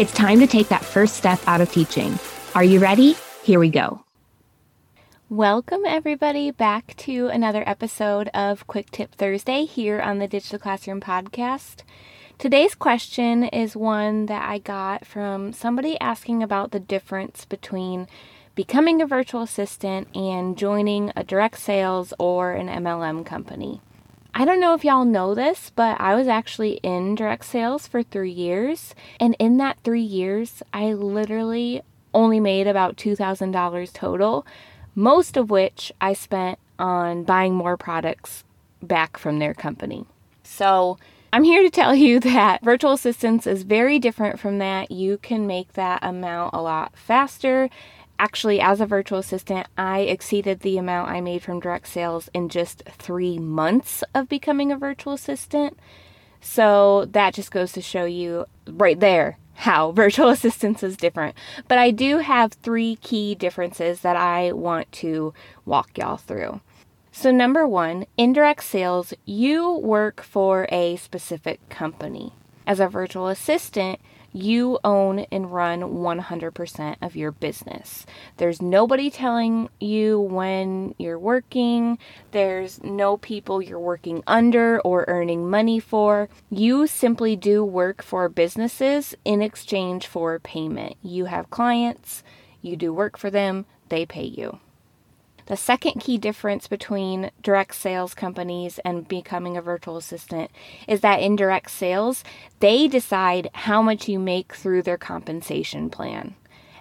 It's time to take that first step out of teaching. Are you ready? Here we go. Welcome, everybody, back to another episode of Quick Tip Thursday here on the the Classroom podcast. Today's question is one that I got from somebody asking about the difference between becoming a virtual assistant and joining a direct sales or an MLM company. I don't know if y'all know this, but I was actually in direct sales for three years. And in that three years, I literally only made about $2,000 total, most of which I spent on buying more products back from their company. So I'm here to tell you that virtual assistance is very different from that. You can make that amount a lot faster actually, as a virtual assistant, I exceeded the amount I made from direct sales in just three months of becoming a virtual assistant. So that just goes to show you right there how virtual assistance is different. But I do have three key differences that I want to walk y'all through. So, number one, indirect sales, you work for a specific company. As a virtual assistant, you own and run 100% of your business. There's nobody telling you when you're working, there's no people you're working under or earning money for. You simply do work for businesses in exchange for payment. You have clients, you do work for them, they pay you. The second key difference between direct sales companies and becoming a virtual assistant is that in direct sales, they decide how much you make through their compensation plan.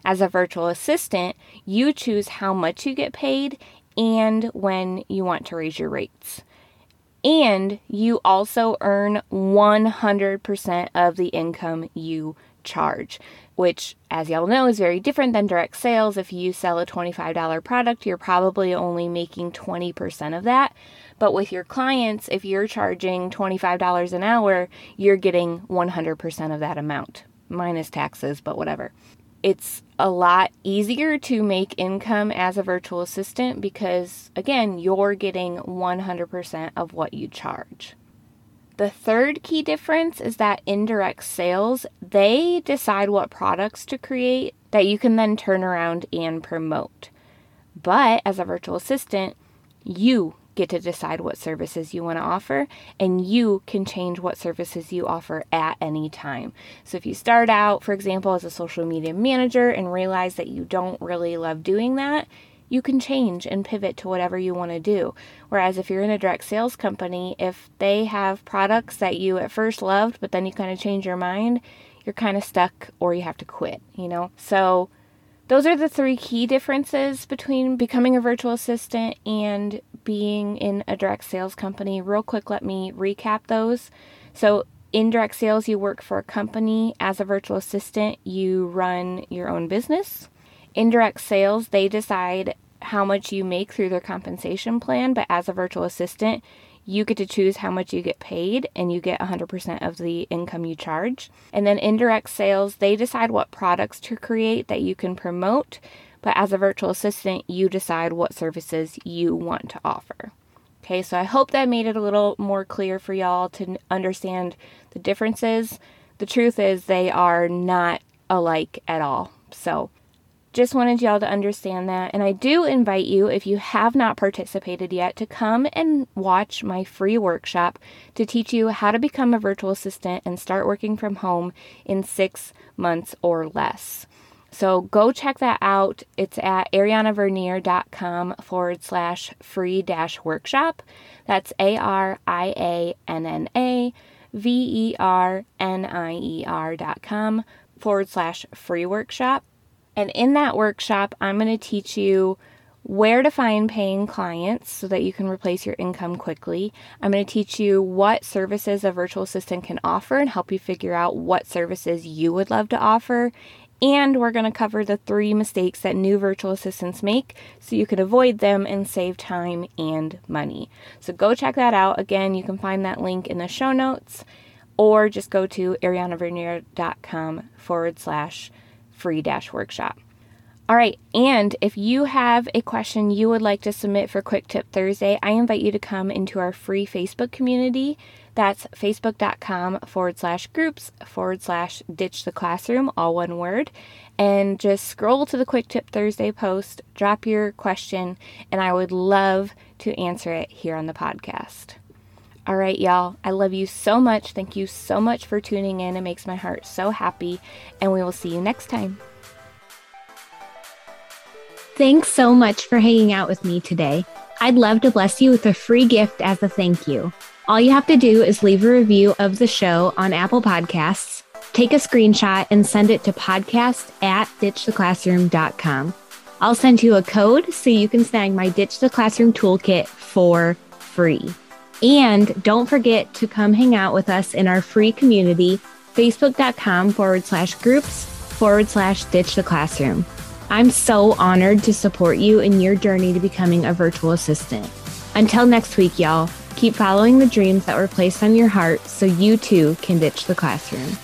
As a virtual assistant, you choose how much you get paid and when you want to raise your rates. And you also earn 100% of the income you charge which, as y'all know, is very different than direct sales. If you sell a $25 product, you're probably only making 20% of that. But with your clients, if you're charging $25 an hour, you're getting 100% of that amount, minus taxes, but whatever. It's a lot easier to make income as a virtual assistant because, again, you're getting 100% of what you charge. The third key difference is that indirect sales, they decide what products to create that you can then turn around and promote. But as a virtual assistant, you get to decide what services you want to offer and you can change what services you offer at any time. So if you start out, for example, as a social media manager and realize that you don't really love doing that, you can change and pivot to whatever you want to do. Whereas if you're in a direct sales company, if they have products that you at first loved, but then you kind of change your mind, you're kind of stuck or you have to quit, you know? So those are the three key differences between becoming a virtual assistant and being in a direct sales company. Real quick, let me recap those. So, in direct sales, you work for a company. As a virtual assistant, you run your own business. Indirect sales, they decide how much you make through their compensation plan, but as a virtual assistant, you get to choose how much you get paid and you get 100% of the income you charge. And then indirect sales, they decide what products to create that you can promote, but as a virtual assistant, you decide what services you want to offer. Okay, so I hope that made it a little more clear for y'all to understand the differences. The truth is, they are not alike at all. So, just wanted y'all to understand that. And I do invite you, if you have not participated yet, to come and watch my free workshop to teach you how to become a virtual assistant and start working from home in six months or less. So go check that out. It's at ariannavernier.com forward slash free dash workshop. That's A R I A N N A V E R N I E R dot com forward slash free workshop. And in that workshop, I'm going to teach you where to find paying clients so that you can replace your income quickly. I'm going to teach you what services a virtual assistant can offer and help you figure out what services you would love to offer. And we're going to cover the three mistakes that new virtual assistants make so you can avoid them and save time and money. So go check that out. Again, you can find that link in the show notes or just go to ariannavernier.com forward slash free dash workshop. All right, and if you have a question you would like to submit for Quick Tip Thursday, I invite you to come into our free Facebook community. That's facebook.com forward slash groups forward slash ditch the classroom, all one word. And just scroll to the Quick Tip Thursday post, drop your question, and I would love to answer it here on the podcast. All right, y'all, I love you so much. Thank you so much for tuning in. It makes my heart so happy, and we will see you next time. Thanks so much for hanging out with me today. I'd love to bless you with a free gift as a thank you. All you have to do is leave a review of the show on Apple Podcasts, take a screenshot, and send it to podcast at ditchtheclassroom.com. I'll send you a code so you can snag my Ditch the Classroom toolkit for free. And don't forget to come hang out with us in our free community, facebook.com forward slash groups forward slash ditch the classroom. I'm so honored to support you in your journey to becoming a virtual assistant. Until next week, y'all, keep following the dreams that were placed on your heart so you too can ditch the classroom.